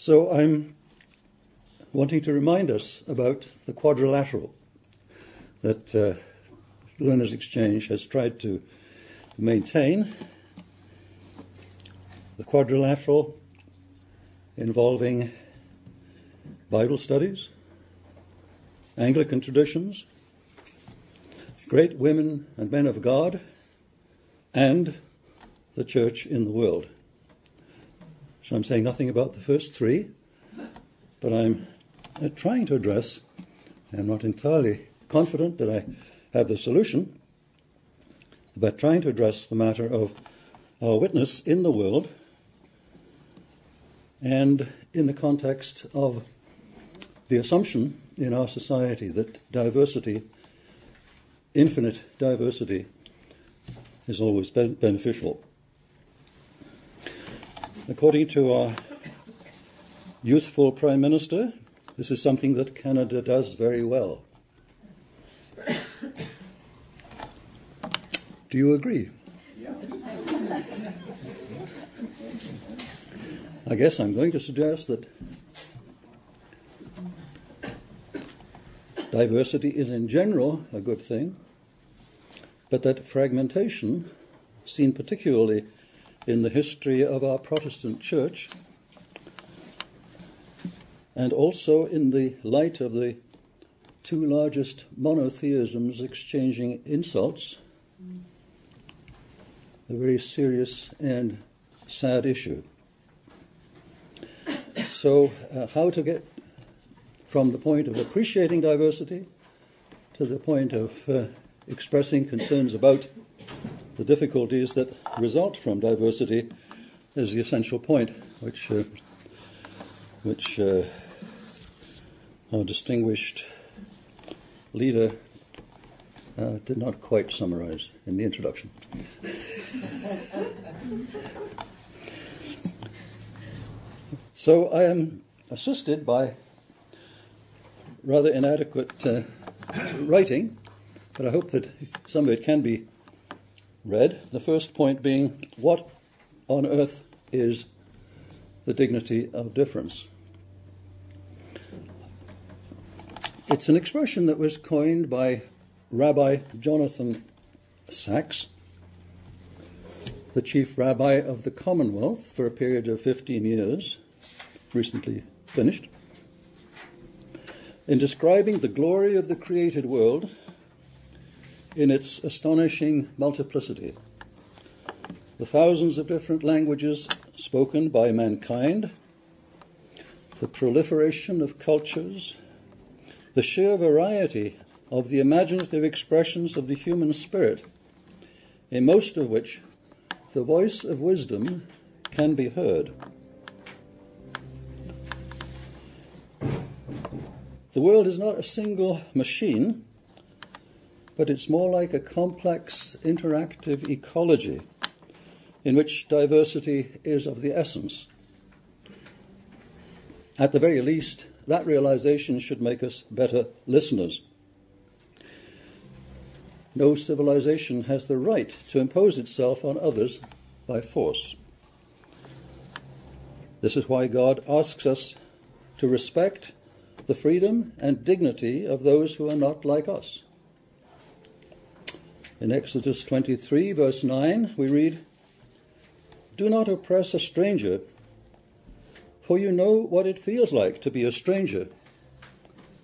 So I'm wanting to remind us about the quadrilateral that uh, Learners Exchange has tried to maintain. The quadrilateral involving Bible studies, Anglican traditions, great women and men of God, and the church in the world. So I'm saying nothing about the first three, but I'm uh, trying to address, I'm not entirely confident that I have the solution, but trying to address the matter of our witness in the world and in the context of the assumption in our society that diversity, infinite diversity, is always beneficial. According to our youthful Prime Minister, this is something that Canada does very well. Do you agree? I guess I'm going to suggest that diversity is in general a good thing, but that fragmentation, seen particularly in the history of our Protestant church, and also in the light of the two largest monotheisms exchanging insults, a very serious and sad issue. So, uh, how to get from the point of appreciating diversity to the point of uh, expressing concerns about the difficulties that result from diversity is the essential point, which uh, which uh, our distinguished leader uh, did not quite summarize in the introduction. so I am assisted by rather inadequate uh, writing, but I hope that some of it can be read. The first point being what on earth is the dignity of difference? It's an expression that was coined by Rabbi Jonathan Sacks, the chief rabbi of the Commonwealth for a period of 15 years, recently finished, in describing the glory of the created world in its astonishing multiplicity. The thousands of different languages spoken by mankind, the proliferation of cultures, the sheer variety of the imaginative expressions of the human spirit, in most of which the voice of wisdom can be heard. The world is not a single machine, but it's more like a complex interactive ecology in which diversity is of the essence. At the very least, that realization should make us better listeners. No civilization has the right to impose itself on others by force. This is why God asks us to respect the freedom and dignity of those who are not like us. In Exodus 23, verse 9, we read, Do not oppress a stranger for you know what it feels like to be a stranger.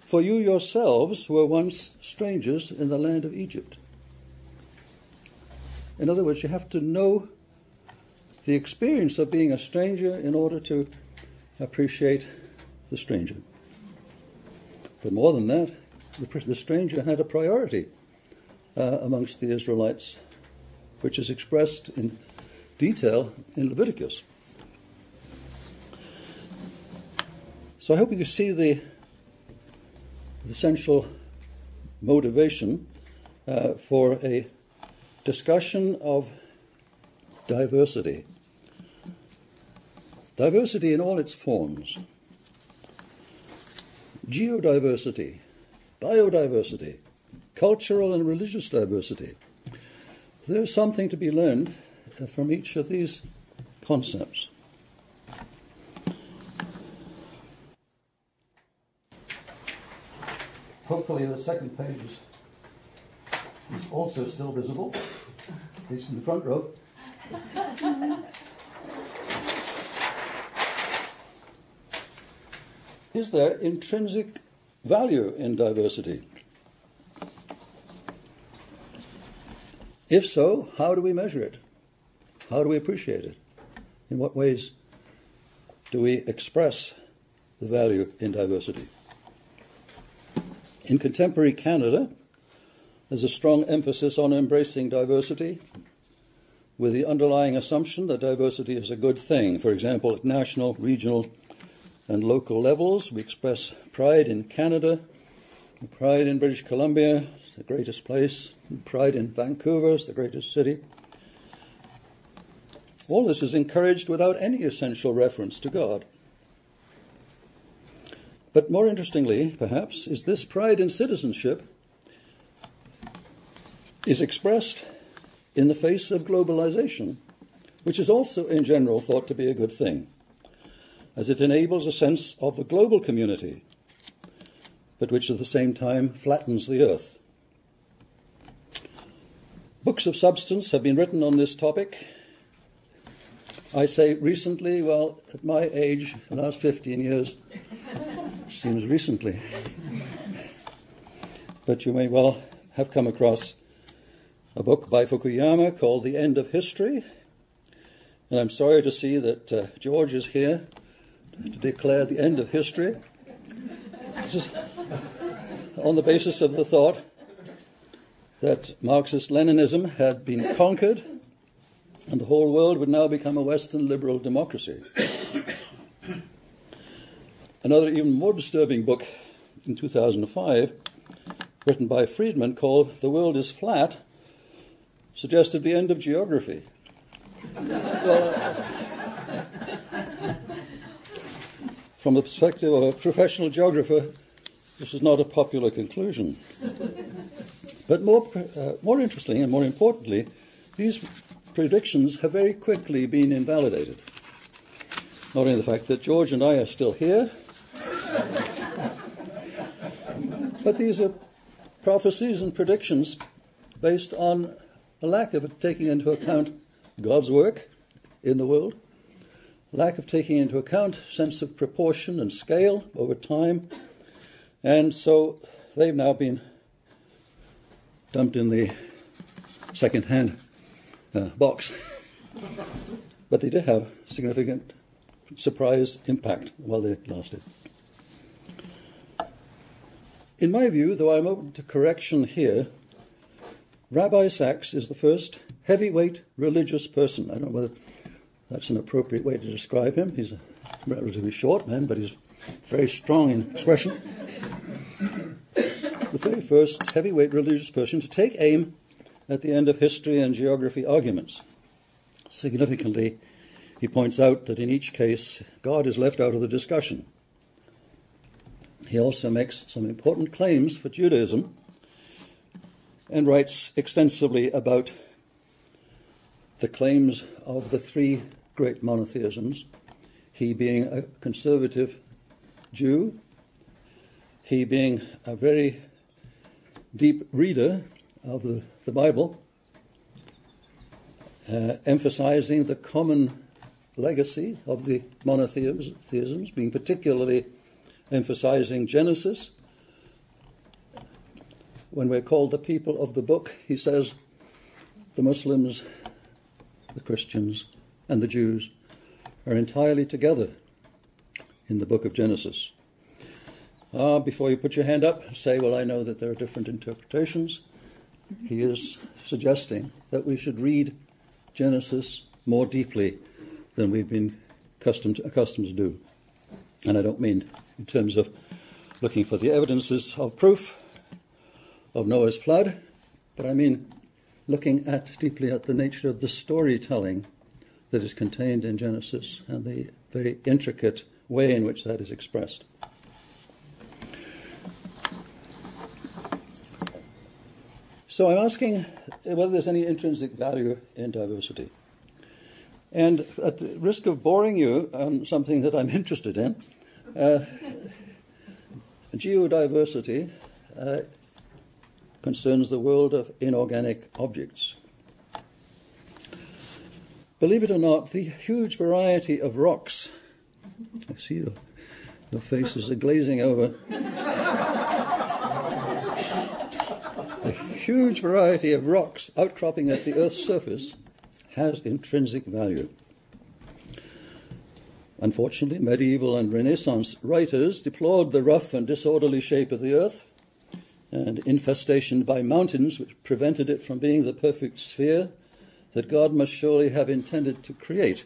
For you yourselves were once strangers in the land of Egypt. In other words, you have to know the experience of being a stranger in order to appreciate the stranger. But more than that, the, the stranger had a priority uh, amongst the Israelites, which is expressed in detail in Leviticus. So I hope you see the, essential motivation uh, for a discussion of diversity. Diversity in all its forms. Geodiversity, biodiversity, cultural and religious diversity. There's something to be learned uh, from each of these concepts. Hopefully, the second page is also still visible, at least in the front row. is there intrinsic value in diversity? If so, how do we measure it? How do we appreciate it? In what ways do we express the value in diversity? In contemporary Canada, there's a strong emphasis on embracing diversity with the underlying assumption that diversity is a good thing. For example, at national, regional, and local levels, we express pride in Canada, pride in British Columbia, the greatest place, pride in Vancouver, is the greatest city. All this is encouraged without any essential reference to God. But more interestingly, perhaps, is this pride in citizenship is expressed in the face of globalization, which is also in general thought to be a good thing, as it enables a sense of the global community, but which at the same time flattens the earth. Books of substance have been written on this topic. I say recently, well, at my age, the last 15 years, seems recently. but you may well have come across a book by Fukuyama called The End of History. And I'm sorry to see that uh, George is here to declare the end of history. On the basis of the thought that Marxist Leninism had been conquered and the whole world would now become a Western liberal democracy. Another even more disturbing book in 2005, written by Friedman, called The World is Flat, suggested the end of geography. well, from the perspective of a professional geographer, this is not a popular conclusion. But more, uh, more interestingly and more importantly, these predictions have very quickly been invalidated. Not only the fact that George and I are still here, but these are prophecies and predictions based on a lack of taking into account God's work in the world, lack of taking into account sense of proportion and scale over time, and so they've now been dumped in the second-hand uh, box. but they did have significant surprise impact while they lasted. In my view, though I'm open to correction here, Rabbi Sacks is the first heavyweight religious person. I don't know whether that's an appropriate way to describe him. He's a relatively short man, but he's very strong in expression. Very first heavyweight religious person to take aim at the end of history and geography arguments. Significantly, he points out that in each case, God is left out of the discussion. He also makes some important claims for Judaism and writes extensively about the claims of the three great monotheisms, he being a conservative Jew, he being a very deep reader of the, the Bible, uh, emphasizing the common legacy of the monotheisms, being particularly emphasizing Genesis. When we're called the people of the book, he says the Muslims, the Christians, and the Jews are entirely together in the book of Genesis. Ah, before you put your hand up, say, Well, I know that there are different interpretations. He is suggesting that we should read Genesis more deeply than we've been accustomed to, accustomed to do. And I don't mean in terms of looking for the evidences of proof of Noah's flood, but I mean looking at deeply at the nature of the storytelling that is contained in Genesis and the very intricate way in which that is expressed. So I'm asking whether there's any intrinsic value in diversity. And at the risk of boring you on something that I'm interested in, uh, geodiversity uh, concerns the world of inorganic objects. Believe it or not, the huge variety of rocks. I see your, your faces are glazing over. the huge variety of rocks outcropping at the Earth's surface has intrinsic value. Unfortunately, medieval and Renaissance writers deplored the rough and disorderly shape of the earth and infestation by mountains which prevented it from being the perfect sphere that God must surely have intended to create.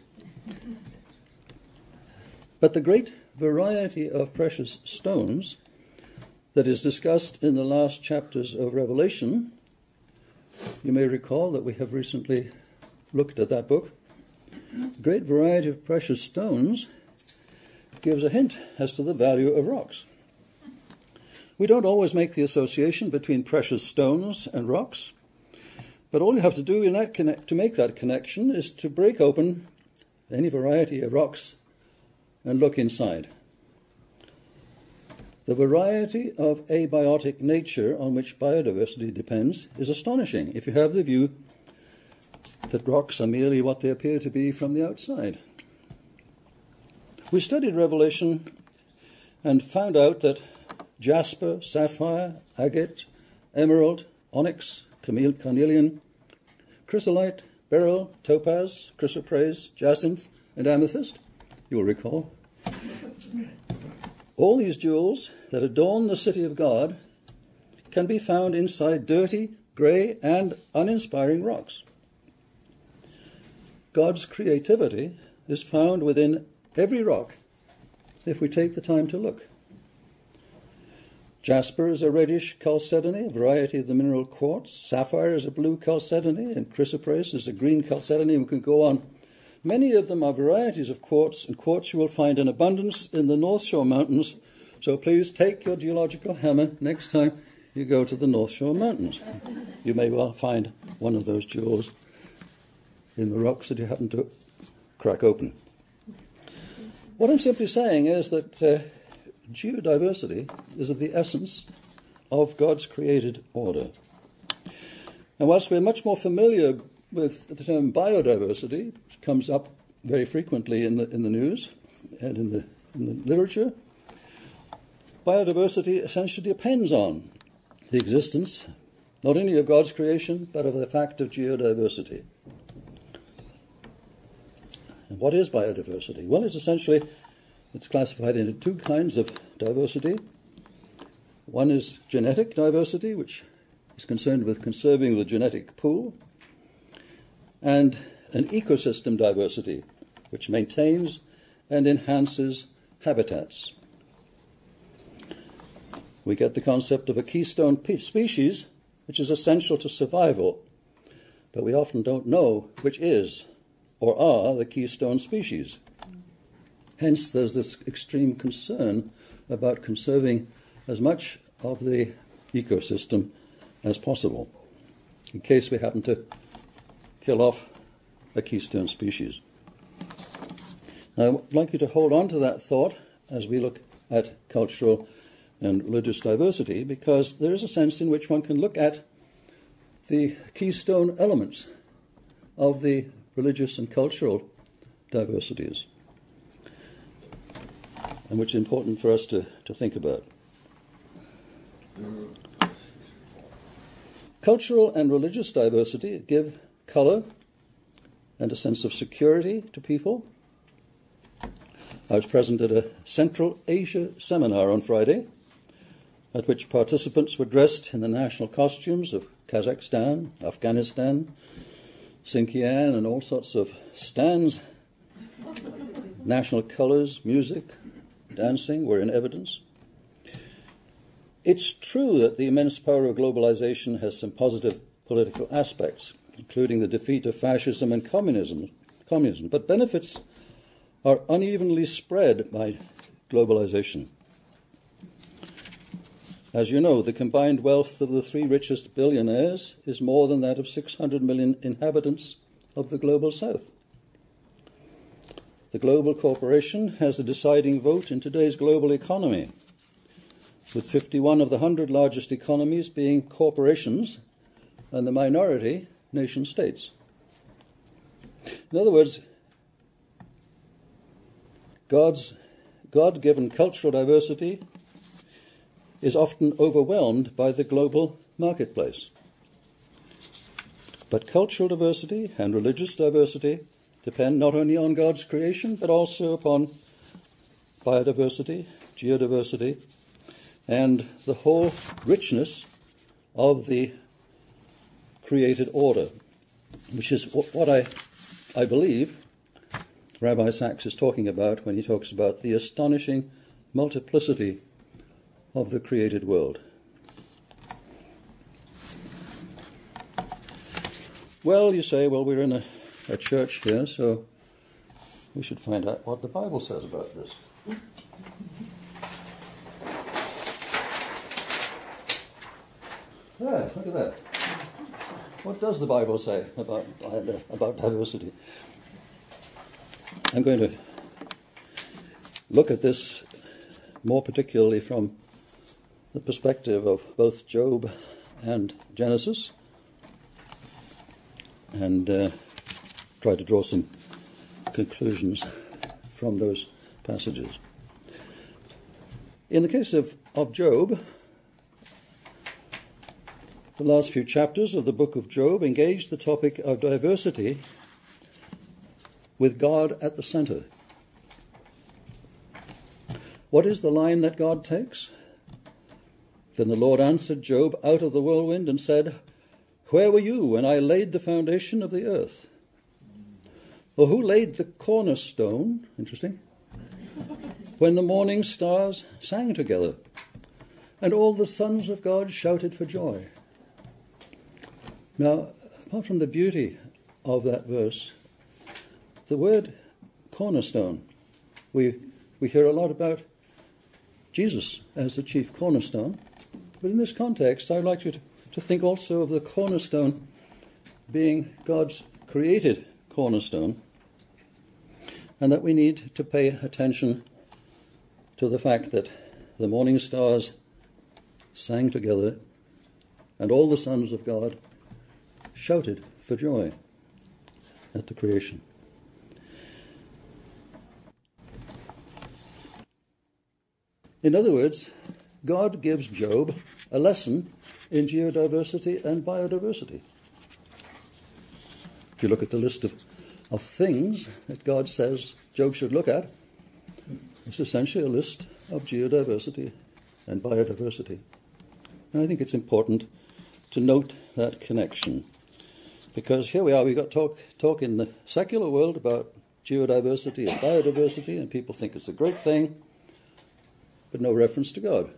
But the great variety of precious stones that is discussed in the last chapters of Revelation, you may recall that we have recently looked at that book. The great variety of precious stones gives a hint as to the value of rocks. We don't always make the association between precious stones and rocks, but all you have to do in that connect, to make that connection is to break open any variety of rocks and look inside. The variety of abiotic nature on which biodiversity depends is astonishing if you have the view that rocks are merely what they appear to be from the outside. We studied Revelation and found out that jasper, sapphire, agate, emerald, onyx, carnelian, chrysolite, beryl, topaz, chrysoprase, jacinth, and amethyst, you'll recall. All these jewels that adorn the city of God can be found inside dirty, grey, and uninspiring rocks. God's creativity is found within every rock if we take the time to look. Jasper is a reddish chalcedony, a variety of the mineral quartz. Sapphire is a blue chalcedony, and chrysoprase is a green chalcedony. We can go on. Many of them are varieties of quartz, and quartz you will find in abundance in the North Shore Mountains. So please take your geological hammer next time you go to the North Shore Mountains. You may well find one of those jewels in the rocks that you happen to crack open. What I'm simply saying is that uh, geodiversity is of the essence of God's created order. And whilst we're much more familiar with the term biodiversity, comes up very frequently in the, in the news and in the, in the literature, biodiversity essentially depends on the existence not only of God's creation, but of the fact of geodiversity. And what is biodiversity? Well, it's essentially it's classified into two kinds of diversity. One is genetic diversity, which is concerned with conserving the genetic pool, and an ecosystem diversity, which maintains and enhances habitats. We get the concept of a keystone species, which is essential to survival, but we often don't know which is or are the keystone species. Hence, there's this extreme concern about conserving as much of the ecosystem as possible in case we happen to kill off a keystone species. Now, I'd like you to hold on to that thought as we look at cultural and religious diversity because there is a sense in which one can look at the keystone elements of the religious and cultural diversities, and which is important for us to, to think about. Cultural and religious diversity give color and a sense of security to people. I was present at a Central Asia seminar on Friday, at which participants were dressed in the national costumes of Kazakhstan, Afghanistan, Xinjiang and all sorts of stands. National colours, music, dancing were in evidence. It's true that the immense power of globalization has some positive political aspects, including the defeat of fascism and communism, communism but benefits are unevenly spread by globalization. As you know, the combined wealth of the three richest billionaires is more than that of 600 million inhabitants of the global south. The global corporation has the deciding vote in today's global economy. with 51 of the 100 largest economies being corporations and the minority nation states. In other words, God's God given cultural diversity is often overwhelmed by the global marketplace. But cultural diversity and religious diversity depend not only on God's creation, but also upon biodiversity, geodiversity, and the whole richness of the created order, which is what I, I believe Rabbi Sacks is talking about when he talks about the astonishing multiplicity of the created world. Well, you say, well, we're in a, a church here, so we should find out what the Bible says about this. Yeah, look at that. What does the Bible say about, about diversity? I'm going to look at this more particularly from the perspective of both Job and Genesis and uh, try to draw some conclusions from those passages. In the case of, of Job, the last few chapters of the book of Job engage the topic of diversity with God at the center. What is the line that God takes? Then the Lord answered Job out of the whirlwind and said, Where were you when I laid the foundation of the earth? Or who laid the cornerstone? Interesting. When the morning stars sang together and all the sons of God shouted for joy. Now, apart from the beauty of that verse, the word cornerstone, we, we hear a lot about Jesus as the chief cornerstone. But in this context, I'd like you to, to think also of the cornerstone being God's created cornerstone, and that we need to pay attention to the fact that the morning stars sang together and all the sons of God shouted for joy at the creation. In other words, God gives Job a lesson in geodiversity and biodiversity. If you look at the list of, of things that God says Job should look at, it's essentially a list of geodiversity and biodiversity. And I think it's important to note that connection. Because here we are, we've got talk, talk in the secular world about geodiversity and biodiversity, and people think it's a great thing but no reference to God.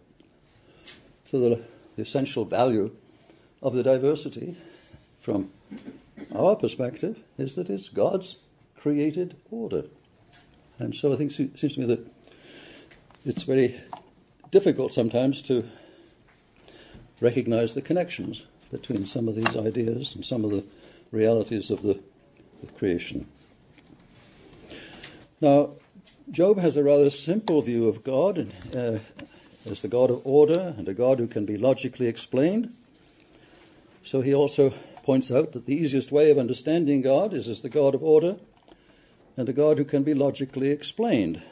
So the, the essential value of the diversity from our perspective is that it's God's created order. And so I think it seems to me that it's very difficult sometimes to recognize the connections between some of these ideas and some of the realities of the, creation. Now, Job has a rather simple view of God uh, as the God of order and a God who can be logically explained. So he also points out that the easiest way of understanding God is as the God of order and a God who can be logically explained.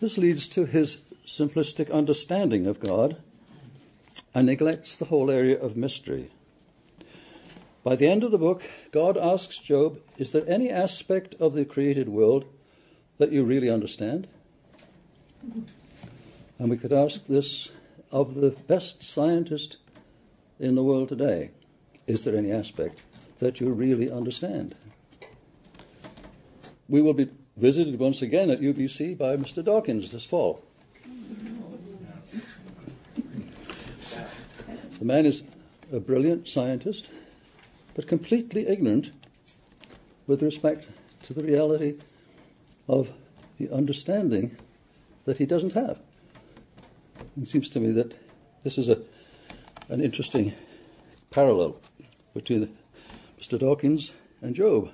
This leads to his simplistic understanding of God and neglects the whole area of mystery. By the end of the book, God asks Job, Is there any aspect of the created world that you really understand? And we could ask this of the best scientist in the world today. Is there any aspect that you really understand? We will be visited once again at UBC by Mr. Dawkins this fall. The man is a brilliant scientist, but completely ignorant with respect to the reality of the understanding that he doesn't have. It seems to me that this is a, an interesting parallel between Mr. Dawkins and Job.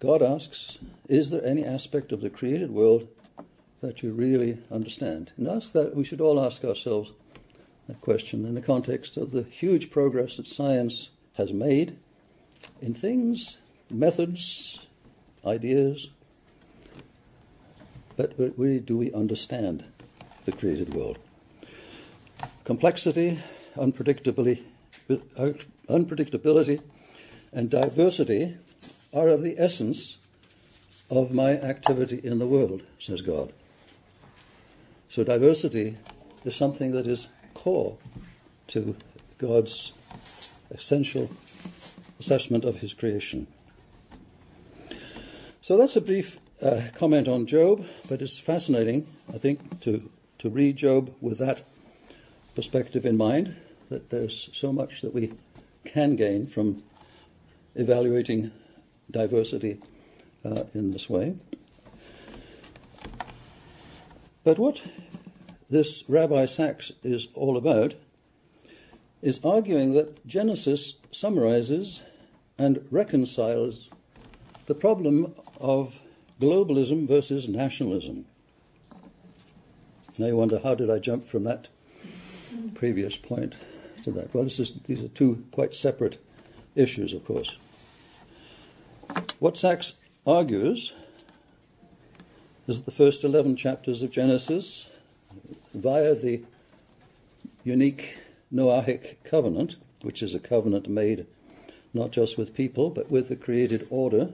God asks, Is there any aspect of the created world that you really understand? And ask that we should all ask ourselves that question in the context of the huge progress that science has made in things, methods, ideas. But really, do we understand the created world? Complexity, unpredictability, unpredictability, and diversity are of the essence of my activity in the world, says God. So diversity is something that is core to God's essential assessment of his creation. So that's a brief uh, comment on Job, but it's fascinating, I think, to, to read Job with that perspective in mind, that there's so much that we can gain from evaluating diversity uh, in this way. But what this Rabbi Sacks is all about is arguing that Genesis summarizes and reconciles the problem of globalism versus nationalism. Now you wonder, how did I jump from that previous point to that? Well, is, these are two quite separate issues, of course. What Sacks argues is that the first 11 chapters of Genesis, via the unique Noahic covenant, which is a covenant made not just with people, but with the created order,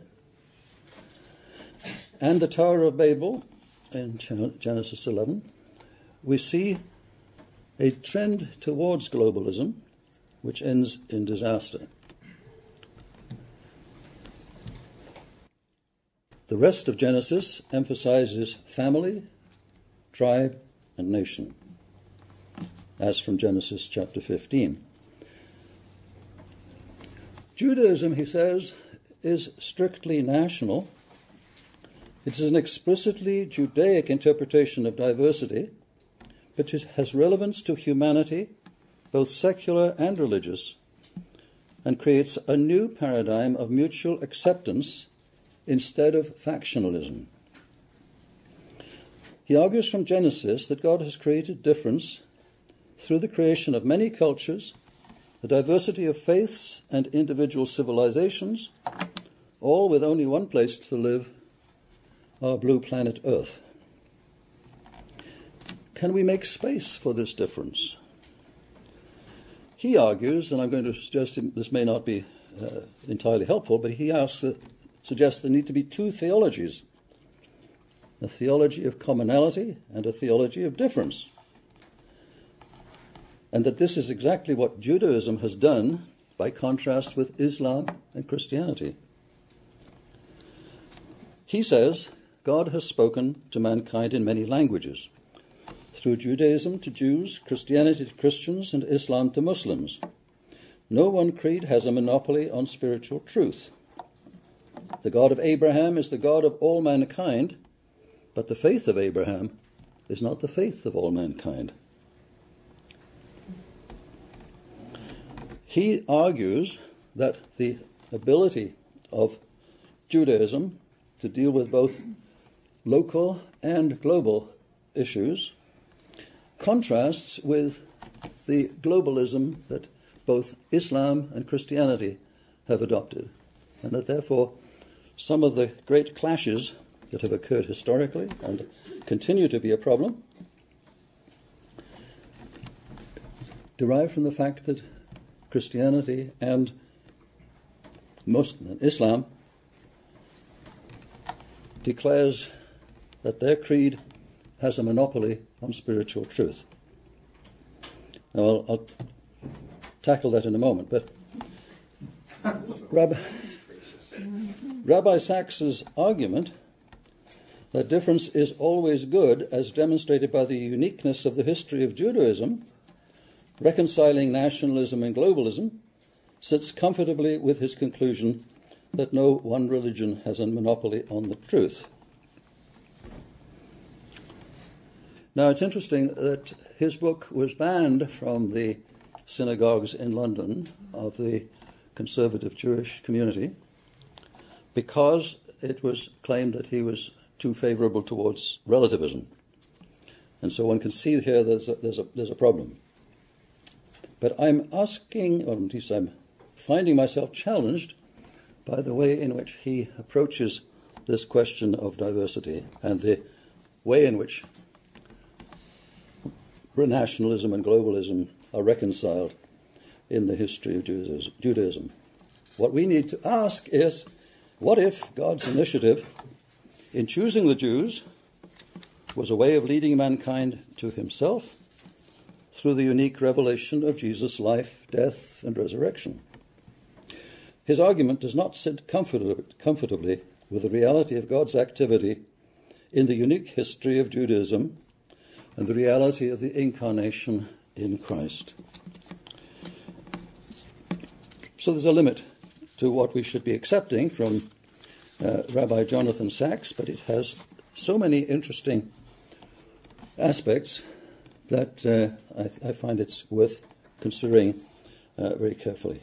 and the Tower of Babel in Genesis 11, we see a trend towards globalism which ends in disaster. The rest of Genesis emphasizes family, tribe, and nation, as from Genesis chapter 15. Judaism, he says, is strictly national. It is an explicitly Judaic interpretation of diversity, but it has relevance to humanity, both secular and religious, and creates a new paradigm of mutual acceptance instead of factionalism. He argues from Genesis that God has created difference through the creation of many cultures, a diversity of faiths and individual civilizations, all with only one place to live our blue planet Earth. Can we make space for this difference? He argues, and I'm going to suggest this may not be uh, entirely helpful, but he asks suggests there need to be two theologies a theology of commonality and a theology of difference. And that this is exactly what Judaism has done by contrast with Islam and Christianity. He says God has spoken to mankind in many languages, through Judaism to Jews, Christianity to Christians, and Islam to Muslims. No one creed has a monopoly on spiritual truth. The God of Abraham is the God of all mankind, but the faith of Abraham is not the faith of all mankind. He argues that the ability of Judaism to deal with both local and global issues contrasts with the globalism that both Islam and Christianity have adopted, and that therefore some of the great clashes that have occurred historically and continue to be a problem derive from the fact that Christianity and Muslim, Islam declares that their creed has a monopoly on spiritual truth. Now, I'll, I'll tackle that in a moment, but Rabbi, Rabbi Sacks's argument that difference is always good, as demonstrated by the uniqueness of the history of Judaism, reconciling nationalism and globalism, sits comfortably with his conclusion that no one religion has a monopoly on the truth. Now, it's interesting that his book was banned from the synagogues in London of the conservative Jewish community because it was claimed that he was too favorable towards relativism. And so one can see here there's a, there's a, there's a problem. But I'm asking, or at least I'm finding myself challenged by the way in which he approaches this question of diversity and the way in which nationalism and globalism are reconciled in the history of Judaism. What we need to ask is what if God's initiative in choosing the Jews was a way of leading mankind to himself through the unique revelation of Jesus' life, death, and resurrection? His argument does not sit comfortably with the reality of God's activity in the unique history of Judaism and the reality of the incarnation in Christ. So there's a limit to what we should be accepting from uh, Rabbi Jonathan Sacks, but it has so many interesting aspects that uh, I, I, find it's worth considering uh, very carefully.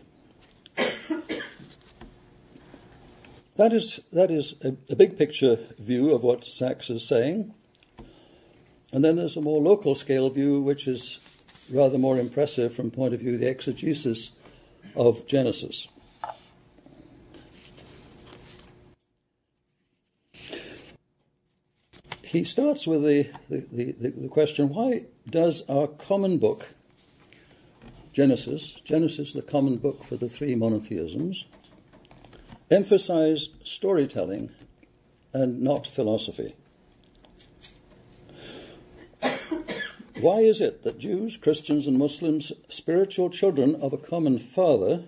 That is, that is a, a, big picture view of what Sacks is saying. And then there's a more local scale view, which is rather more impressive from point of view of the exegesis of Genesis. He starts with the, the, the, the question why does our common book, Genesis, Genesis, the common book for the three monotheisms, emphasize storytelling and not philosophy? Why is it that Jews, Christians, and Muslims, spiritual children of a common father,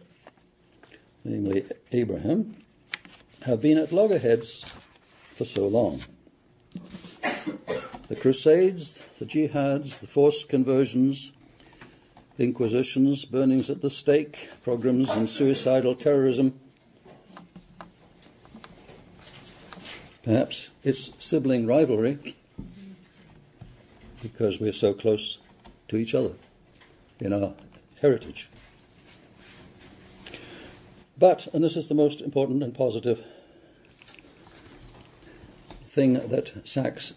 namely Abraham, have been at loggerheads for so long? The Crusades, the jihads, the forced conversions, inquisitions, burnings at the stake, pogroms, and suicidal terrorism. Perhaps it's sibling rivalry because we're so close to each other in our heritage. But, and this is the most important and positive thing that Sacks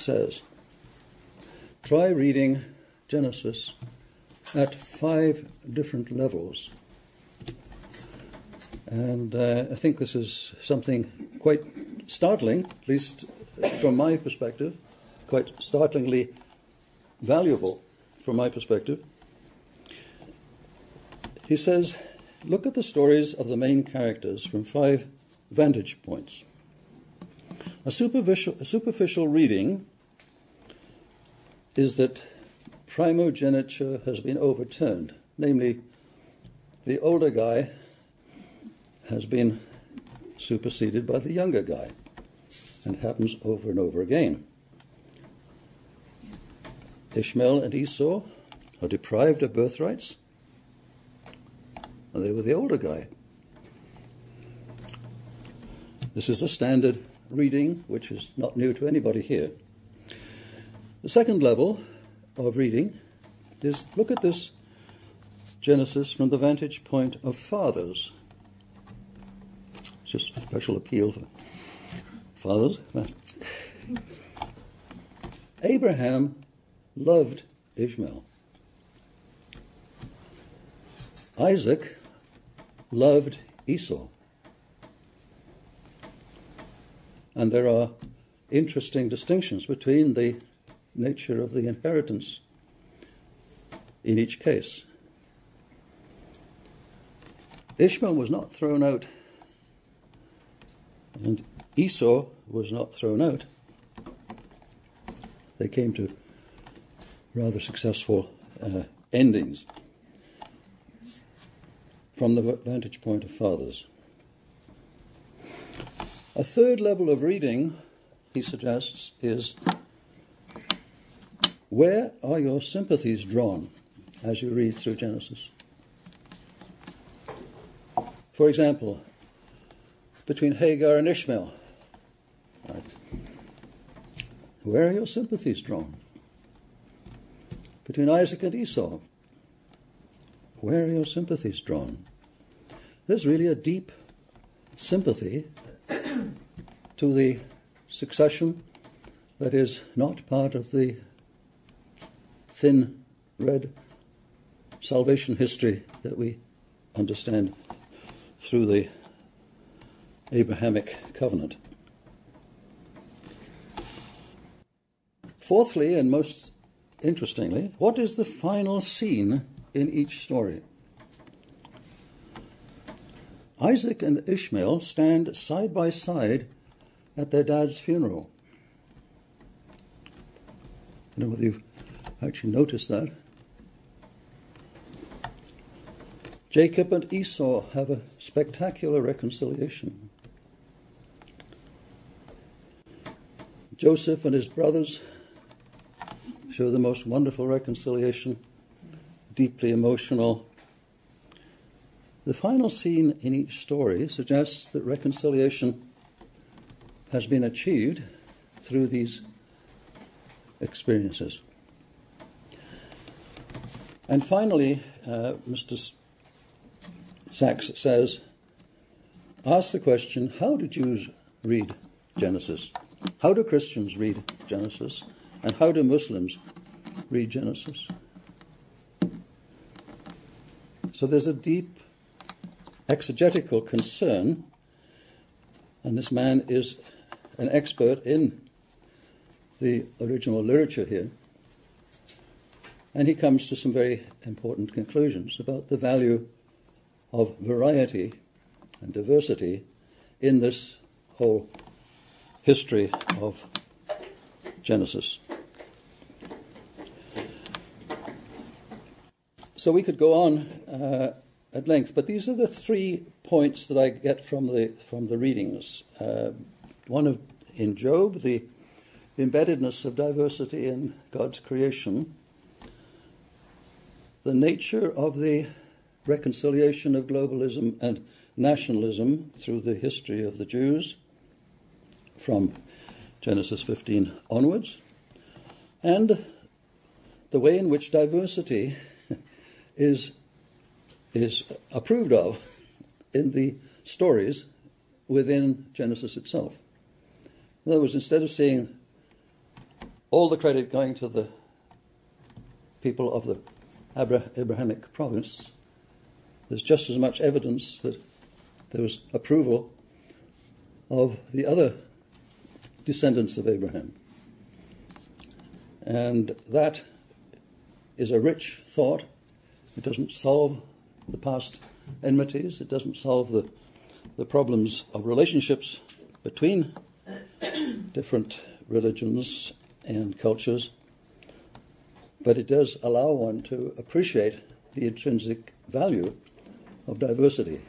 says, try reading Genesis at five different levels. And uh, I think this is something quite startling, at least from my perspective quite startlingly valuable from my perspective. He says, look at the stories of the main characters from five vantage points. A superficial, a superficial reading is that primogeniture has been overturned, namely, the older guy has been superseded by the younger guy, and happens over and over again. Ishmael and Esau are deprived of birthrights. And they were the older guy. This is a standard reading, which is not new to anybody here. The second level of reading is look at this Genesis from the vantage point of fathers. It's just a special appeal for fathers. Abraham loved Ishmael. Isaac loved Esau. And there are interesting distinctions between the nature of the inheritance in each case. Ishmael was not thrown out, and Esau was not thrown out. They came to rather successful uh, endings from the vantage point of fathers. A third level of reading, he suggests, is where are your sympathies drawn as you read through Genesis? For example, between Hagar and Ishmael, right? where are your sympathies drawn? between Isaac and Esau. Where are your sympathies drawn? There's really a deep sympathy to the succession that is not part of the thin red salvation history that we understand through the Abrahamic covenant. Fourthly, and most interestingly, what is the final scene in each story? Isaac and Ishmael stand side by side at their dad's funeral. I don't know whether you've actually noticed that. Jacob and Esau have a spectacular reconciliation. Joseph and his brothers show the most wonderful reconciliation, deeply emotional. The final scene in each story suggests that reconciliation has been achieved through these experiences. And finally, uh, Mr. Sacks says, ask the question how do Jews read Genesis? How do Christians read Genesis? And how do Muslims read Genesis? So there's a deep exegetical concern, and this man is an expert in the original literature here. And he comes to some very important conclusions about the value of variety and diversity in this whole history of Genesis. So we could go on uh, at length, but these are the three points that I get from the from the readings. Uh, one of in Job, the embeddedness of diversity in God's creation, the nature of the reconciliation of globalism and nationalism through the history of the Jews from Genesis 15 onwards, and the way in which diversity is, is approved of in the stories within Genesis itself. In other words, instead of seeing all the credit going to the people of the Abrahamic province, there's just as much evidence that there was approval of the other descendants of Abraham. And that is a rich thought. It doesn't solve the past enmities, it doesn't solve the, the problems of relationships between different religions and cultures, but it does allow one to appreciate the intrinsic value of diversity,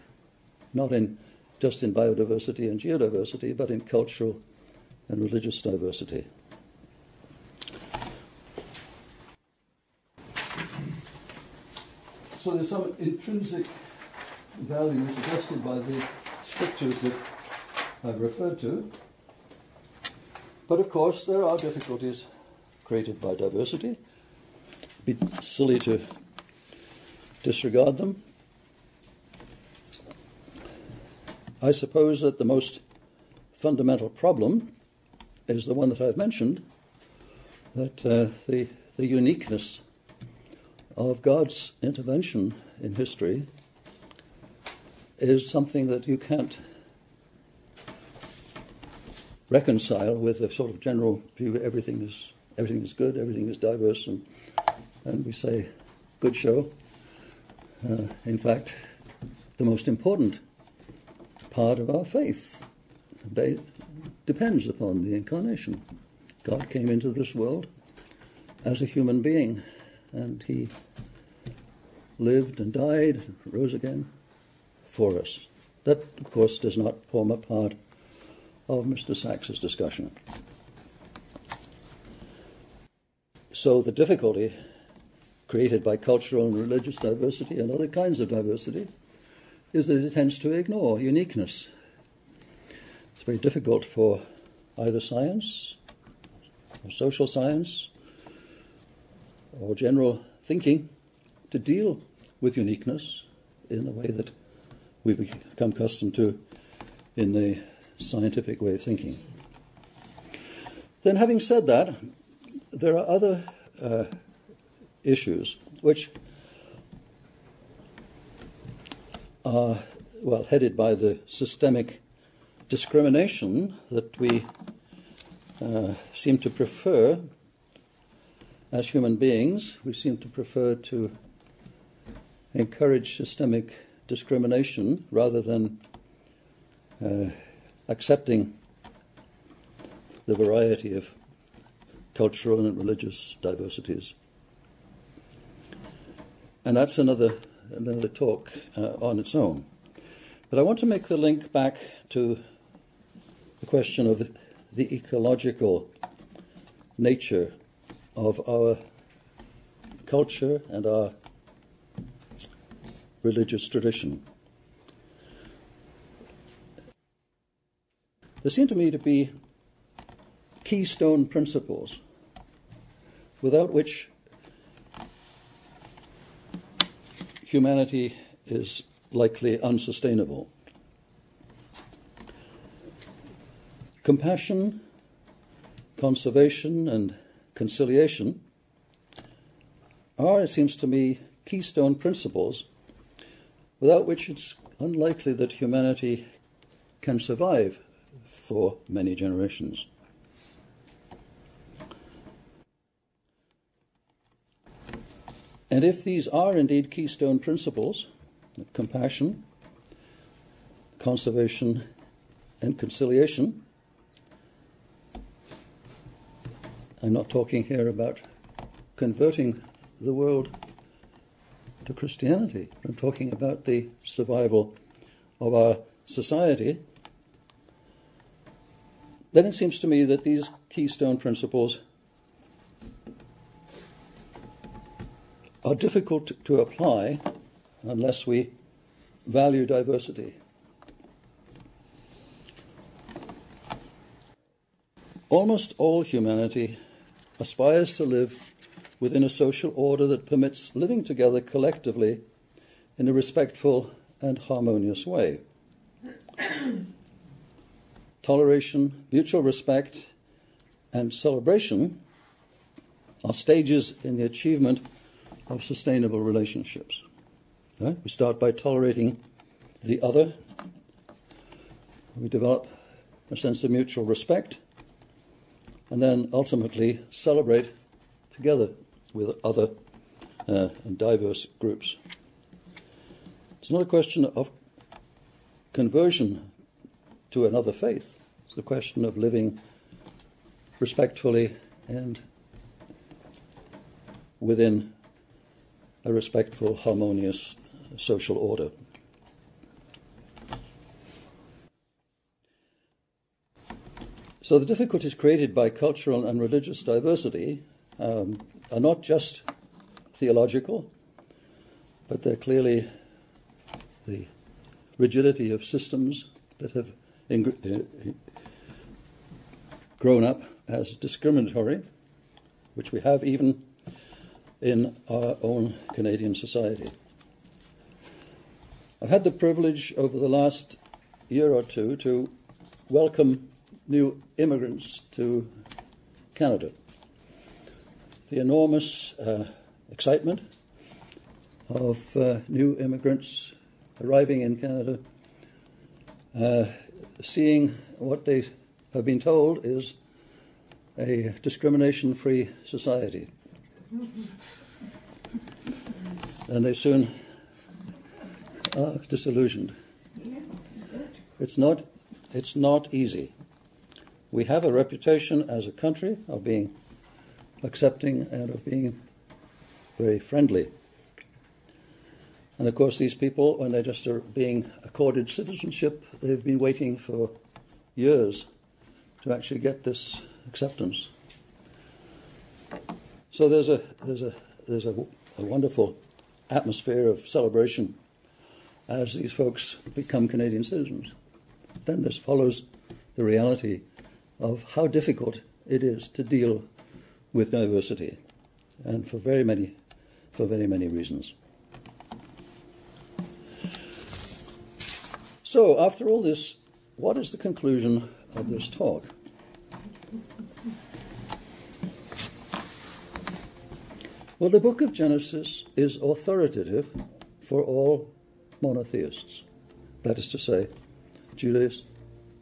not in just in biodiversity and geodiversity, but in cultural and religious diversity. So there's some intrinsic value suggested by the scriptures that I've referred to. But of course, there are difficulties created by diversity. Be silly to disregard them. I suppose that the most fundamental problem is the one that I've mentioned that uh, the, the uniqueness of God's intervention in history is something that you can't reconcile with a sort of general view everything is everything is good, everything is diverse, and and we say, good show. Uh, in fact, the most important part of our faith depends upon the incarnation. God came into this world as a human being, and he lived and died, and rose again for us. That, of course, does not form a part of Mr. Sacks's discussion. So the difficulty created by cultural and religious diversity and other kinds of diversity is that it tends to ignore uniqueness. It's very difficult for either science or social science or general thinking to deal with uniqueness in a way that we've become accustomed to in the scientific way of thinking. Then, having said that, there are other uh, issues, which are, well, headed by the systemic discrimination that we uh, seem to prefer as human beings. We seem to prefer to encourage systemic discrimination rather than uh, accepting the variety of cultural and religious diversities. And that's another, another talk uh, on its own. But I want to make the link back to the question of the, the ecological nature of our culture and our religious tradition. There seem to me to be keystone principles without which humanity is likely unsustainable. Compassion, conservation, and conciliation are, it seems to me, keystone principles without which it's unlikely that humanity can survive for many generations. And if these are indeed keystone principles compassion, conservation, and conciliation, I'm not talking here about converting the world to Christianity. I'm talking about the survival of our society. Then it seems to me that these keystone principles are difficult to apply unless we value diversity. Almost all humanity aspires to live within a social order that permits living together collectively in a respectful and harmonious way. Toleration, mutual respect, and celebration are stages in the achievement of sustainable relationships. Right? We start by tolerating the other. We develop a sense of mutual respect, and then ultimately celebrate together with other uh, and diverse groups. It's not a question of conversion to another faith. It's a question of living respectfully and within a respectful, harmonious social order. So the difficulties created by cultural and religious diversity um, are not just theological, but they're clearly the rigidity of systems that have ing- uh, grown up as discriminatory, which we have even in our own Canadian society. I've had the privilege over the last year or two to welcome new immigrants to Canada the enormous uh, excitement of uh, new immigrants arriving in Canada, uh, seeing what they have been told is a discrimination free society. And they soon are disillusioned. It's not, it's not easy. We have a reputation as a country of being accepting and of being very friendly. And of course, these people, when they're just being accorded citizenship, they've been waiting for years to actually get this acceptance. So there's a there's a there's a, a wonderful atmosphere of celebration as these folks become Canadian citizens. Then this follows the reality of how difficult it is to deal with diversity, and for very many, for very many reasons. So, after all this, what is the conclusion of this talk? Well, the book of Genesis is authoritative for all monotheists. That is to say, Judaist,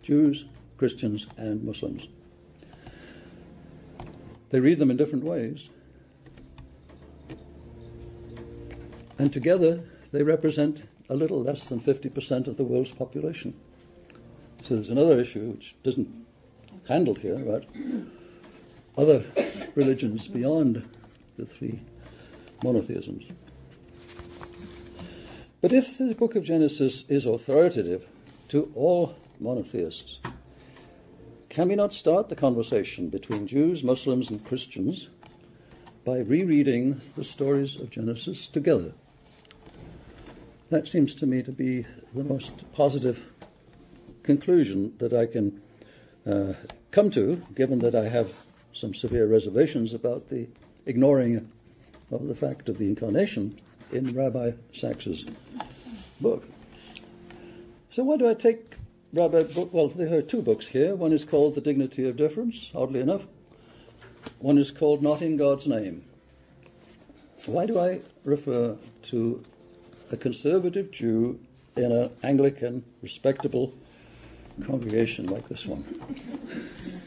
Jews, Christians, and Muslims. They read them in different ways. And together, they represent a little less than 50% of the world's population. So there's another issue which isn't handled here about other religions beyond the three monotheisms. But if the book of Genesis is authoritative to all monotheists, can we not start the conversation between Jews, Muslims, and Christians by rereading the stories of Genesis together? That seems to me to be the most positive conclusion that I can uh, come to, given that I have some severe reservations about the ignoring of the fact of the incarnation in Rabbi Sacks's book. So why do I take Rabbi? Well, there are two books here. One is called The Dignity of Difference, oddly enough. One is called Not in God's Name. Why do I refer to a conservative Jew in an Anglican, respectable congregation like this one?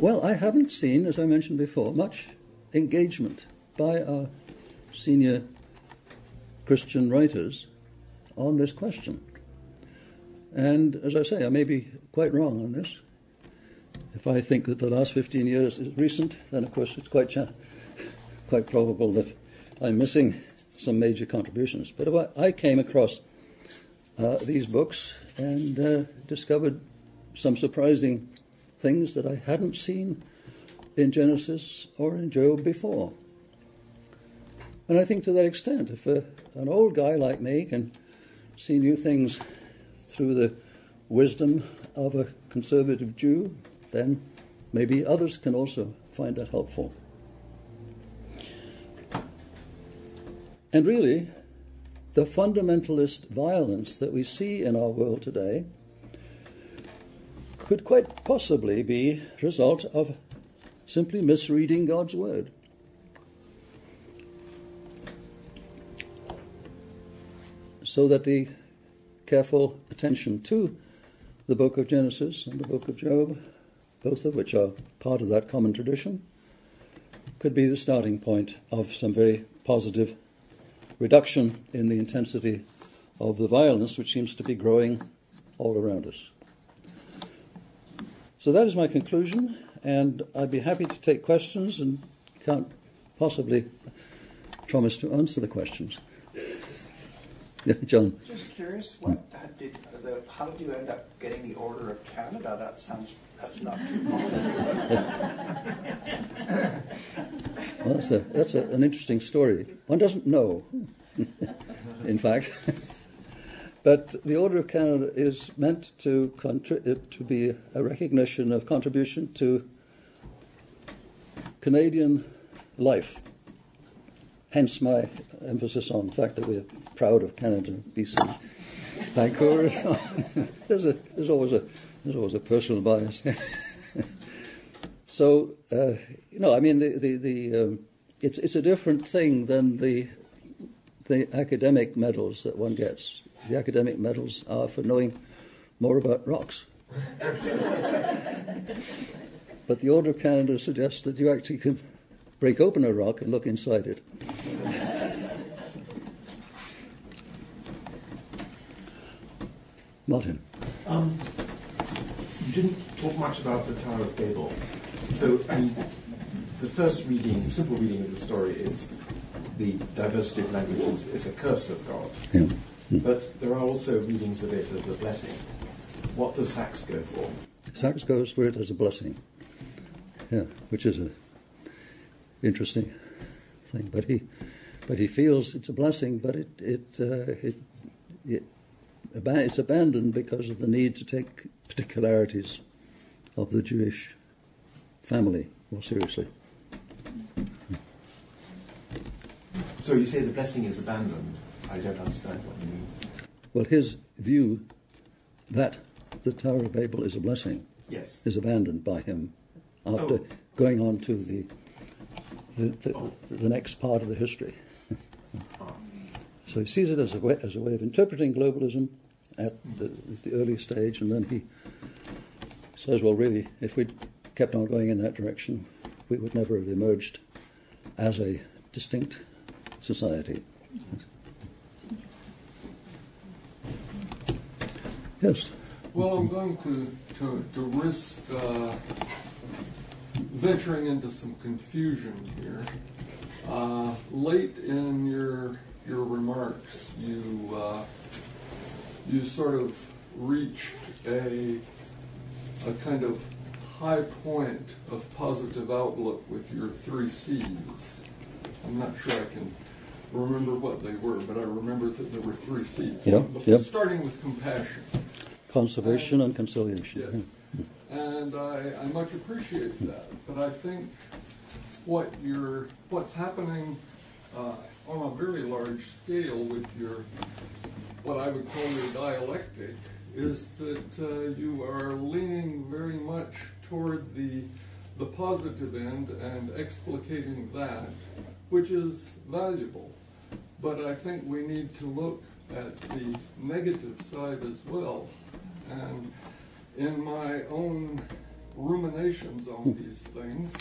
well, I haven't seen, as I mentioned before, much engagement by our senior Christian writers on this question. And as I say, I may be quite wrong on this. If I think that the last 15 years is recent, then of course it's quite, quite probable that I'm missing some major contributions. But I came across uh, these books and uh, discovered some surprising things that I hadn't seen in Genesis or in Job before. And I think to that extent, if a, an old guy like me can see new things through the wisdom of a conservative Jew, then maybe others can also find that helpful. And really, the fundamentalist violence that we see in our world today could quite possibly be a result of simply misreading God's word. So that the careful attention to the book of Genesis and the book of Job, both of which are part of that common tradition, could be the starting point of some very positive reduction in the intensity of the violence which seems to be growing all around us. So that is my conclusion, and I'd be happy to take questions and can't possibly promise to answer the questions. yeah, John. Just curious, what did the, how did you end up getting the Order of Canada? That sounds that's not too common. well, that's a that's a, an interesting story. One doesn't know, in fact. But the Order of Canada is meant to, contri- to be a recognition of contribution to Canadian life. Hence my emphasis on the fact that we're proud of Canada, BC, Vancouver. there's, a, there's, always a, there's always a personal bias. so, uh, you know, I mean, the, the, the, um, it's, it's a different thing than the, the academic medals that one gets the academic medals are for knowing more about rocks. but the Order of Canada suggests that you actually can break open a rock and look inside it. Martin. Um, you didn't talk much about the Tower of Babel. So, I the first reading, simple reading of the story is the diversity of languages is a curse of God. Yeah. But there are also readings of it as a blessing. What does Sacks go for? Sacks goes for it as a blessing. Yeah, which is a interesting thing. But he, but he feels it's a blessing, but it it uh, it, it it's abandoned because of the need to take particularities of the Jewish family more seriously. So you say the blessing is abandoned. I don't understand what you mean. Well, his view that the Tower of Babel is a blessing yes. is abandoned by him after oh. going on to the the, the, oh. the next part of the history. Ah. so he sees it as a way, as a way of interpreting globalism at hmm. the, the early stage, and then he says, well, really, if we'd kept on going in that direction, we would never have emerged as a distinct society. Yes. Well, I'm going to, to, to risk uh, venturing into some confusion here. Uh, late in your your remarks, you uh, you sort of reached a a kind of high point of positive outlook with your three C's. I'm not sure I can remember what they were, but I remember that there were three C's. Yeah, yeah. Starting with compassion. Conservation and conciliation. Yes. And I, I much appreciate that. But I think what you're, what's happening uh, on a very large scale with your, what I would call your dialectic, is that uh, you are leaning very much toward the, the positive end and explicating that, which is valuable. But I think we need to look at the negative side as well. And in my own ruminations on these things,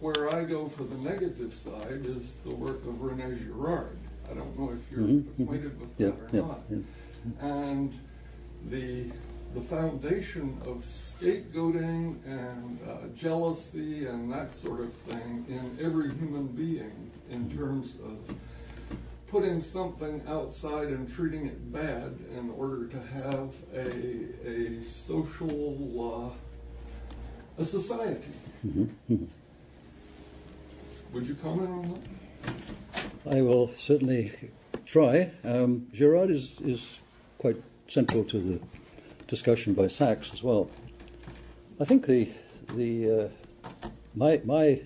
where I go for the negative side is the work of Rene Girard. I don't know if you're Mhm, mhm. acquainted with Yeah, that or yeah, not. yeah. And the the foundation of scapegoating and uh, jealousy and that sort of thing in every human being in terms of putting something outside and treating it bad in order to have a, a social, uh, a society. Would you comment on that? I will certainly try. Um, Girard is, is quite central to the discussion by Sacks as well. I think the the uh, my my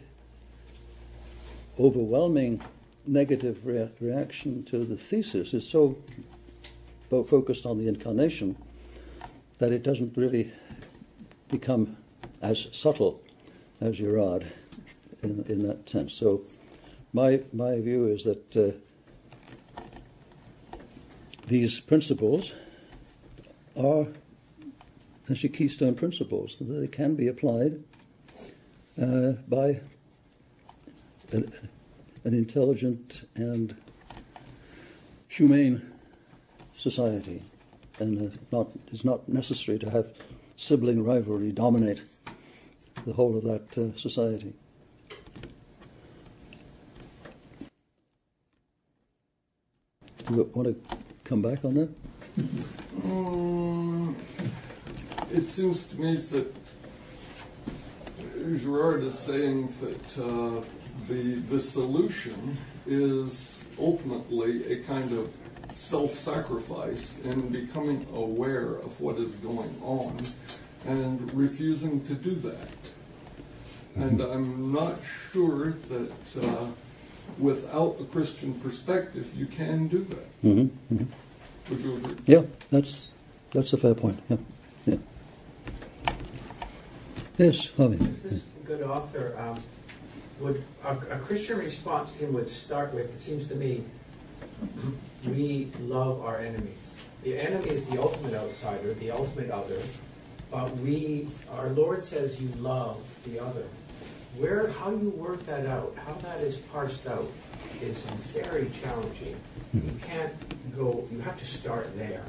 overwhelming negative rea- reaction to the thesis is so focused on the incarnation that it doesn't really become as subtle as Girard in, in that sense. So my my view is that uh, these principles are actually keystone principles. They can be applied uh, by an, an intelligent and humane society, and not it's not necessary to have sibling rivalry dominate the whole of that uh, society. Do you want to come back on that? Mm, it seems to me that Girard is saying that uh, the the solution is ultimately a kind of self-sacrifice in becoming aware of what is going on and refusing to do that. And I'm not sure that uh, without the Christian perspective you can do that. Mm-hmm. hmm Would you agree? Yeah, that's that's a fair point. Yeah, yeah. Yes, Harvey. If this good author um, would a, a Christian response to him would start with, it seems to me, we love our enemies. The enemy is the ultimate outsider, the ultimate other, but we, our Lord says, you love the other. Where, how you work that out, how that is parsed out, is very challenging. You can't go. You have to start there.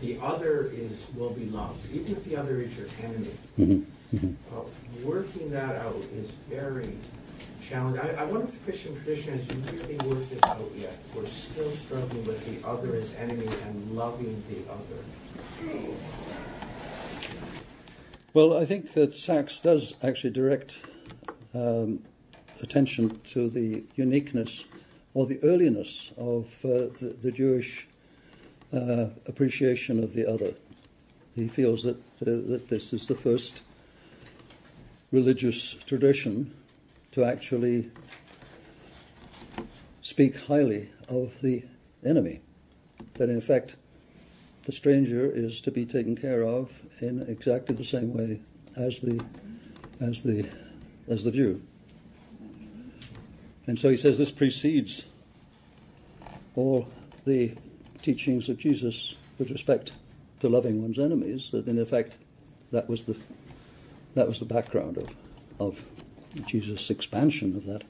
The other is will be loved, even if the other is your enemy. Mm-hmm. Uh, working that out is very challenging. I, I wonder if the Christian tradition has really worked this out yet. We're still struggling with the other as enemy and loving the other. Well, I think that Sacks does actually direct um, attention to the uniqueness or the earliness of uh, the, the Jewish uh, appreciation of the other. He feels that uh, that this is the first religious tradition to actually speak highly of the enemy. That in fact, the stranger is to be taken care of in exactly the same way as the as the as the Jew. And so he says this precedes all the teachings of Jesus with respect to loving one's enemies, that in effect that was the, that was the background of, of Jesus' expansion of that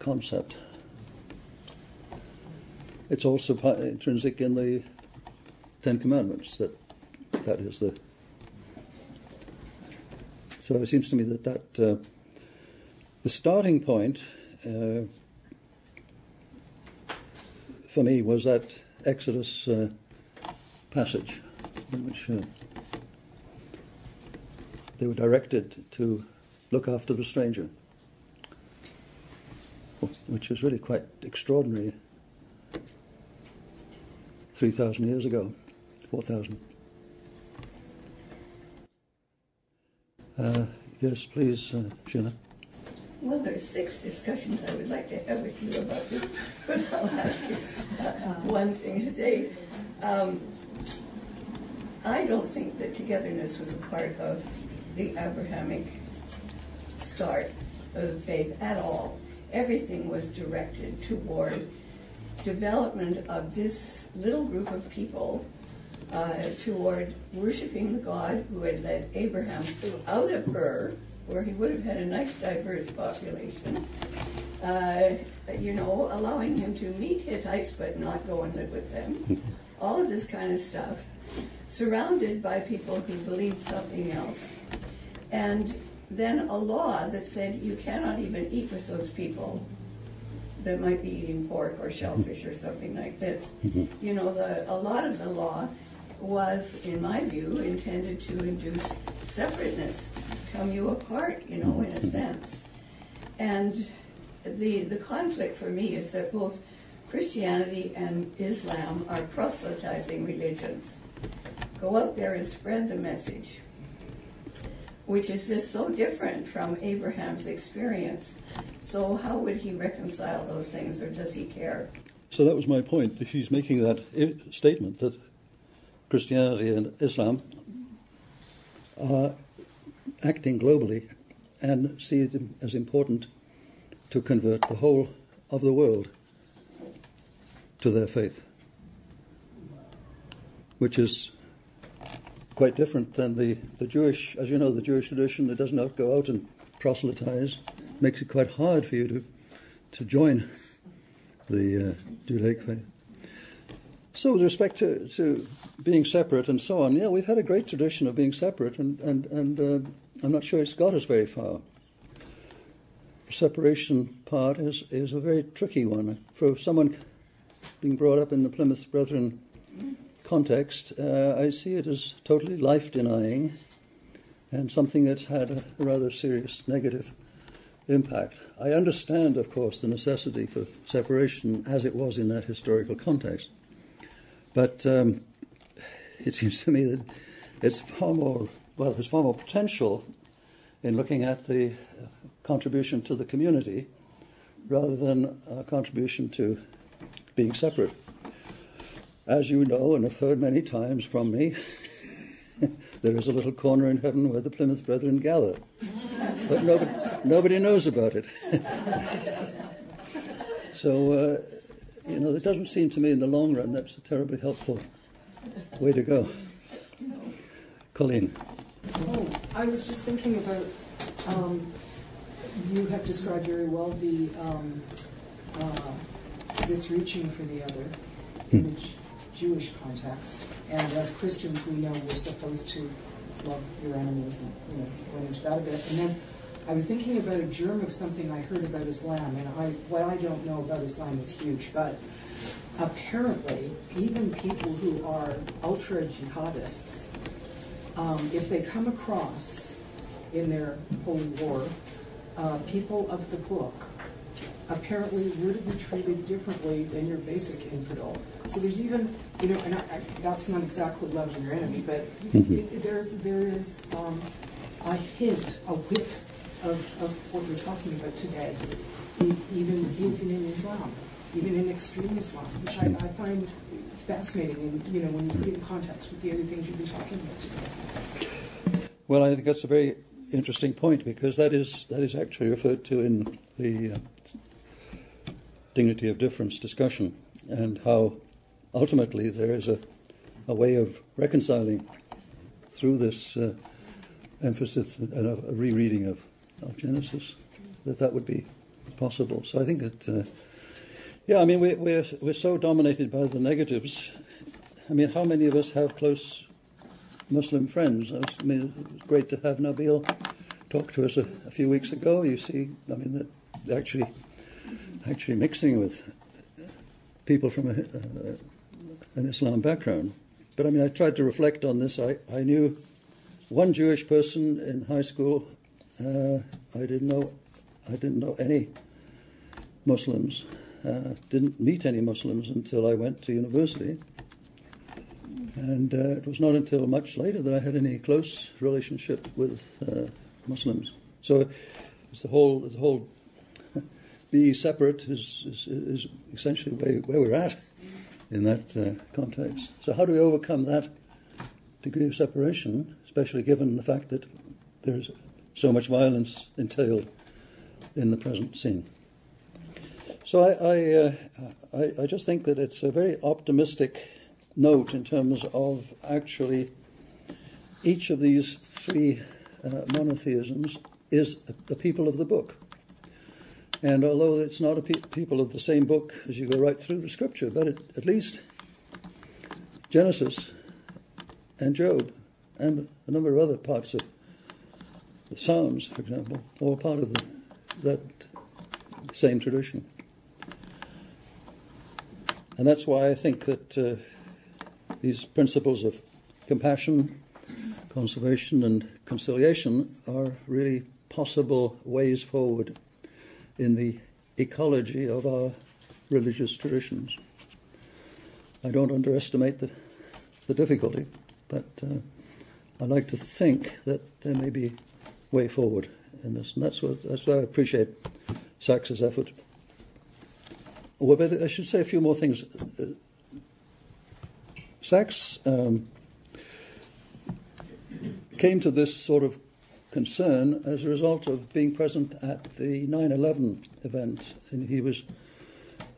concept. It's also intrinsic in the Ten Commandments that that is the. So it seems to me that that uh, the starting point uh, for me was that Exodus uh, passage which uh, they were directed to look after the stranger, which was really quite extraordinary 3,000 years ago, 4,000. Uh, yes, please, uh, Sheila. Well, there's six discussions I would like to have with you about this, but I'll ask you one thing today. Um, I don't think that togetherness was a part of the Abrahamic start of the faith at all. Everything was directed toward development of this little group of people uh, toward worshiping the God who had led Abraham out of Ur, where he would have had a nice diverse population, uh, you know, allowing him to meet Hittites but not go and live with them, all of this kind of stuff, surrounded by people who believed something else. And then a law that said you cannot even eat with those people that might be eating pork or shellfish or something like this. Mm-hmm. You know, the, a lot of the law was, in my view, intended to induce separateness, come you apart, you know, in a mm-hmm. sense. And the, the conflict for me is that both Christianity and Islam are proselytizing religions. Go out there and spread the message, which is just so different from Abraham's experience. So how would he reconcile those things, or does he care? So that was my point. He's making that statement that Christianity and Islam are acting globally and see it as important to convert the whole of the world to their faith, which is quite different than the, the Jewish, as you know, the Jewish tradition that does not go out and proselytize makes it quite hard for you to, to join the uh, Judaic faith. So, with respect to, to being separate and so on, yeah, we've had a great tradition of being separate, and, and, and uh, I'm not sure it's got us very far. The separation part is, is a very tricky one. For someone being brought up in the Plymouth Brethren context, uh, I see it as totally life denying and something that's had a rather serious negative impact. I understand, of course, the necessity for separation as it was in that historical context. But um, it seems to me that it's far more, well, there's far more potential in looking at the contribution to the community rather than a contribution to being separate. As you know and have heard many times from me, there is a little corner in heaven where the Plymouth Brethren gather. But nobody, nobody knows about it. so, uh, you know, it doesn't seem to me in the long run that's a terribly helpful way to go. Colleen. Oh, I was just thinking about, um, you have described very well the um, uh, this reaching for the other hmm. Jewish context. And as Christians, we know we're supposed to love your enemies and you know went into that a bit. And then I was thinking about a germ of something I heard about Islam, and I what I don't know about Islam is huge, but apparently even people who are ultra jihadists, um, if they come across in their holy war uh, people of the book, apparently would be treated differently than your basic infidel. So there's even, you know, and I, I, that's not exactly loving your enemy, but mm-hmm. it, there's there is um, a hint, a whiff of, of what we're talking about today, even even in Islam, even in extreme Islam, which I, I find fascinating. And you know, when you put it in context with the other things you've been talking about today. Well, I think that's a very interesting point because that is that is actually referred to in the uh, dignity of difference discussion and how ultimately there is a, a way of reconciling through this uh, emphasis and a, rereading of, of Genesis that that would be possible. So I think that, uh, yeah, I mean, we, we're, we're so dominated by the negatives. I mean, how many of us have close Muslim friends? I mean, it's great to have Nabil talk to us a, a few weeks ago. You see, I mean, that actually, actually mixing with people from a, uh, an Islam background. But I mean, I tried to reflect on this. I, I knew one Jewish person in high school. Uh, I didn't know, I didn't know any Muslims. Uh, didn't meet any Muslims until I went to university. And uh, it was not until much later that I had any close relationship with uh, Muslims. So it's the whole, the whole be separate is, is, is essentially where, where, we're at in that uh, context. So how do we overcome that degree of separation, especially given the fact that there's so much violence entailed in the present scene? So I, I, uh, I, I just think that it's a very optimistic note in terms of actually each of these three uh, monotheisms is a, a, people of the book. And although it's not a pe- people of the same book as you go right through the scripture, but it, at least Genesis and Job and a number of other parts of the Psalms, for example, all part of the, that same tradition. And that's why I think that uh, these principles of compassion, conservation, and conciliation are really possible ways forward in the ecology of our religious traditions. I don't underestimate the, the difficulty, but uh, I like to think that there may be way forward in this, and that's what that's why I appreciate Sacks's effort. Well, but I should say a few more things. Saxe um, came to this sort of concern as a result of being present at the 9/11 event, and he was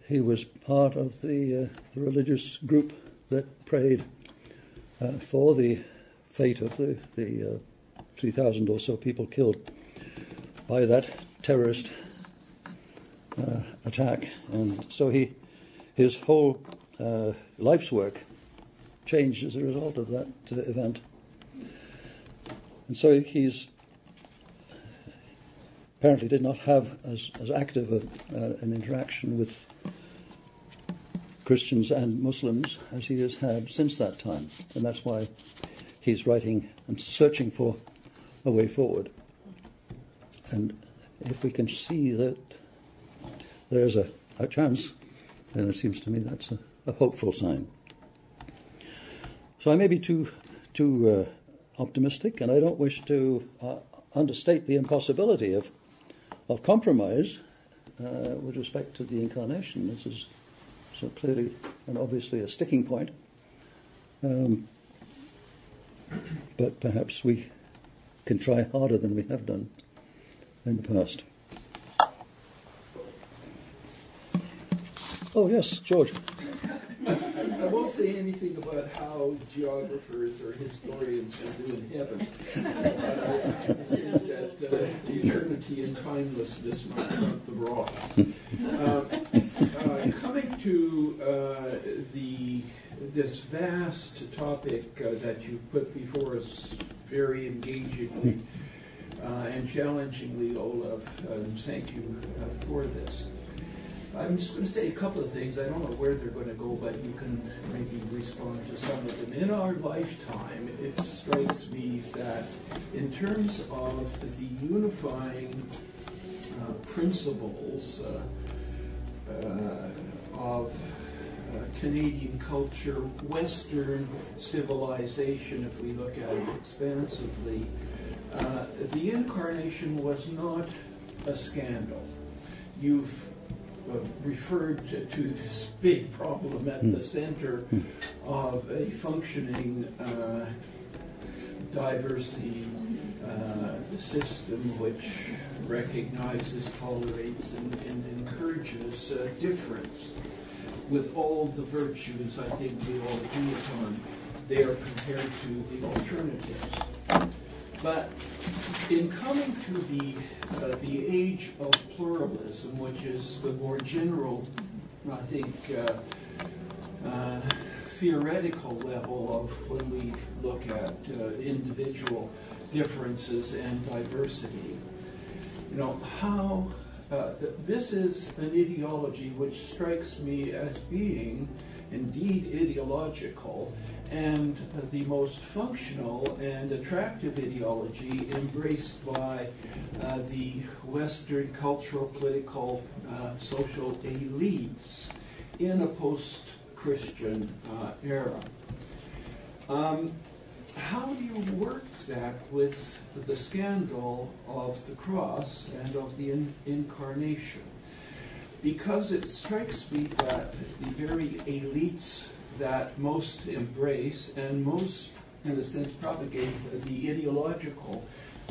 he was part of the, uh, the religious group that prayed uh, for the fate of the the uh, 3,000 or so people killed by that terrorist uh, attack, and so he his whole uh, life's work changed as a result of that event. And so he's apparently did not have as, as active a, uh, an interaction with Christians and Muslims as he has had since that time. And that's why he's writing and searching for a way forward. And if we can see that there's a, a chance, then it seems to me that's a, a hopeful sign. So I may be too, too uh, optimistic, and I don't wish to uh, understate the impossibility of of compromise uh, with respect to the incarnation. This is so clearly and obviously a sticking point. Um, but perhaps we can try harder than we have done in the past. Oh, yes, George. I won't say anything about how geographers or historians will do in heaven. Uh, it seems that uh, eternity and timelessness might trump the rocks. Uh, uh, coming to uh, the this vast topic uh, that you've put before us very engagingly and challengingly, Olav, um, thank you for this. I'm just going to say a couple of things. I don't know where they're going to go, but you can maybe respond to some of them. In our lifetime, it strikes me that in terms of the unifying uh, principles uh, uh, of uh, Canadian culture, Western civilization, if we look at it expansively, uh, the incarnation was not a scandal. You've referred to, to, this big problem at the hmm. center hmm. of a functioning uh, diversity, uh, system which recognizes, tolerates, and, and encourages uh, difference with all the virtues I think we all agree upon They are compared to the alternatives. But in coming to the, uh, the age of pluralism, which is the more general, I think, uh, uh, theoretical level of when we look at uh, individual differences and diversity, you know, how uh, this is an ideology which strikes me as being indeed ideological and the most functional and attractive ideology embraced by uh, the Western cultural, political, uh, social elites in a post Christian uh, era. Um, how do you work that with the scandal of the cross and of the in- incarnation? Because it strikes me that the very elites that most embrace and most, in a sense, propagate the ideological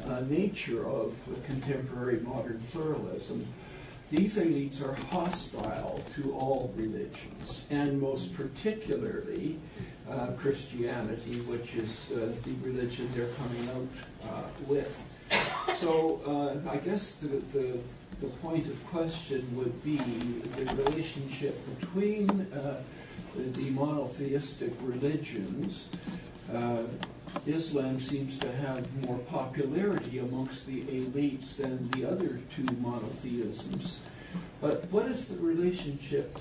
uh, nature of contemporary modern pluralism, these elites are hostile to all religions, and most particularly uh, Christianity, which is uh, the religion they're coming out uh, with. So uh, I guess the, the, the, point of question would be the relationship between uh, the monotheistic religions, uh, Islam seems to have more popularity amongst the elites than the other two monotheisms. But what is the relationship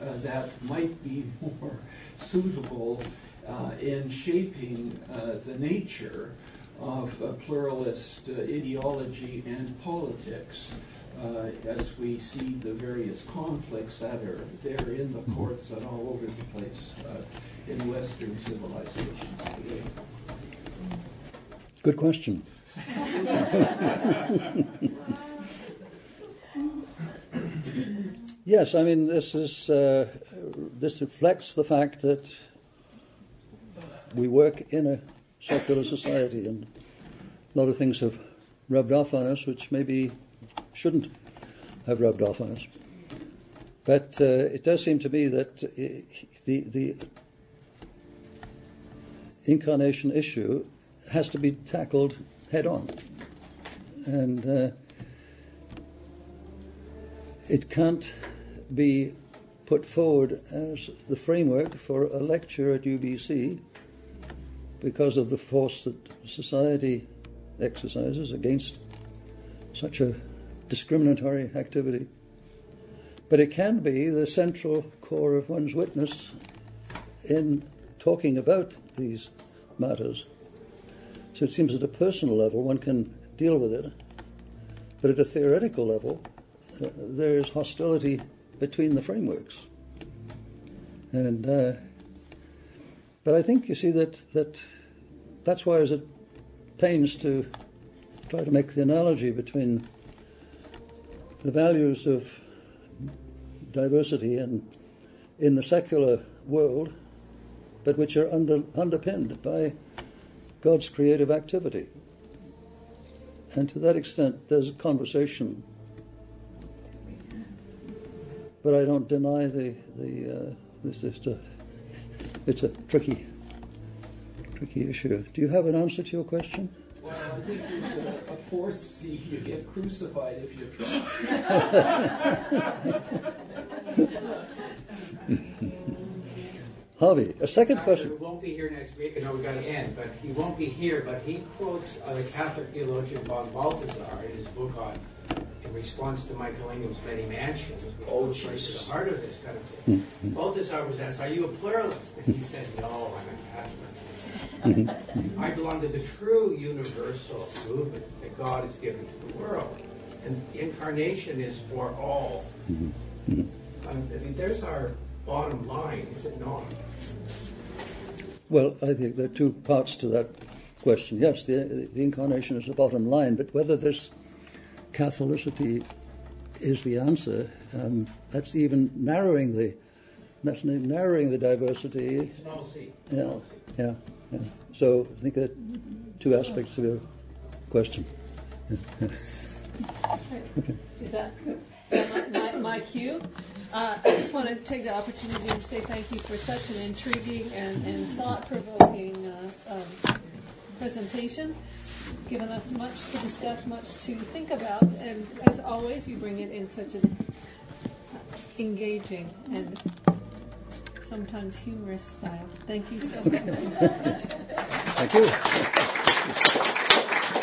uh, that might be more suitable uh, in shaping uh, the nature of pluralist uh, ideology and politics? Uh, as we see the various conflicts that are there in the courts and all over the place uh, in Western civilizations today? Good question. yes, I mean this is uh, this reflects the fact that we work in a secular society, and a lot of things have rubbed off on us, which maybe shouldn't have rubbed off on us. But uh, it does seem to me that uh, the, the incarnation issue has to be tackled head on. And uh, it can't be put forward as the framework for a lecture at UBC because of the force that society exercises against such a discriminatory activity. But it can be the central core of one's witness in talking about these matters. So it seems at a personal level one can deal with it, but at a theoretical level, uh, there is hostility between the frameworks. And uh, but I think you see that that that's why I was at pains to try to make the analogy between the values of diversity in, in the secular world, but which are under, underpinned by God's creative activity. And to that extent, there's a conversation. But I don't deny the, the uh, this is a, it's a tricky, tricky issue. Do you have an answer to your question? Well, I think there's a, a fourth C. You get crucified if you try. Harvey, a second question. He won't be here next week. I know we've got to end, but he won't be here. But he quotes uh, the Catholic theologian von Balthasar in his book on, in response to Michael Ingham's Many Mansions, which oh, goes right to the heart of this kind of thing. Mm-hmm. Balthasar was asked, Are you a pluralist? And he said, No, I'm a Catholic. Mm-hmm. I belong to the true universal movement that God has given to the world. And the incarnation is for all. Mm-hmm. Mm-hmm. Um, I mean, there's our bottom line, is it not? Well, I think there are two parts to that question. Yes, the, the incarnation is the bottom line, but whether this Catholicity is the answer, um, that's even narrowing the that's narrowing the diversity. It's an all Yeah, yeah. Yeah. So I think are two aspects of your question. Okay. Is that my, my, my cue? Uh, I just want to take the opportunity to say thank you for such an intriguing and, and thought-provoking uh, um, presentation, given us much to discuss, much to think about, and as always, you bring it in such an engaging and sometimes humorous style. Thank you so much. Thank you.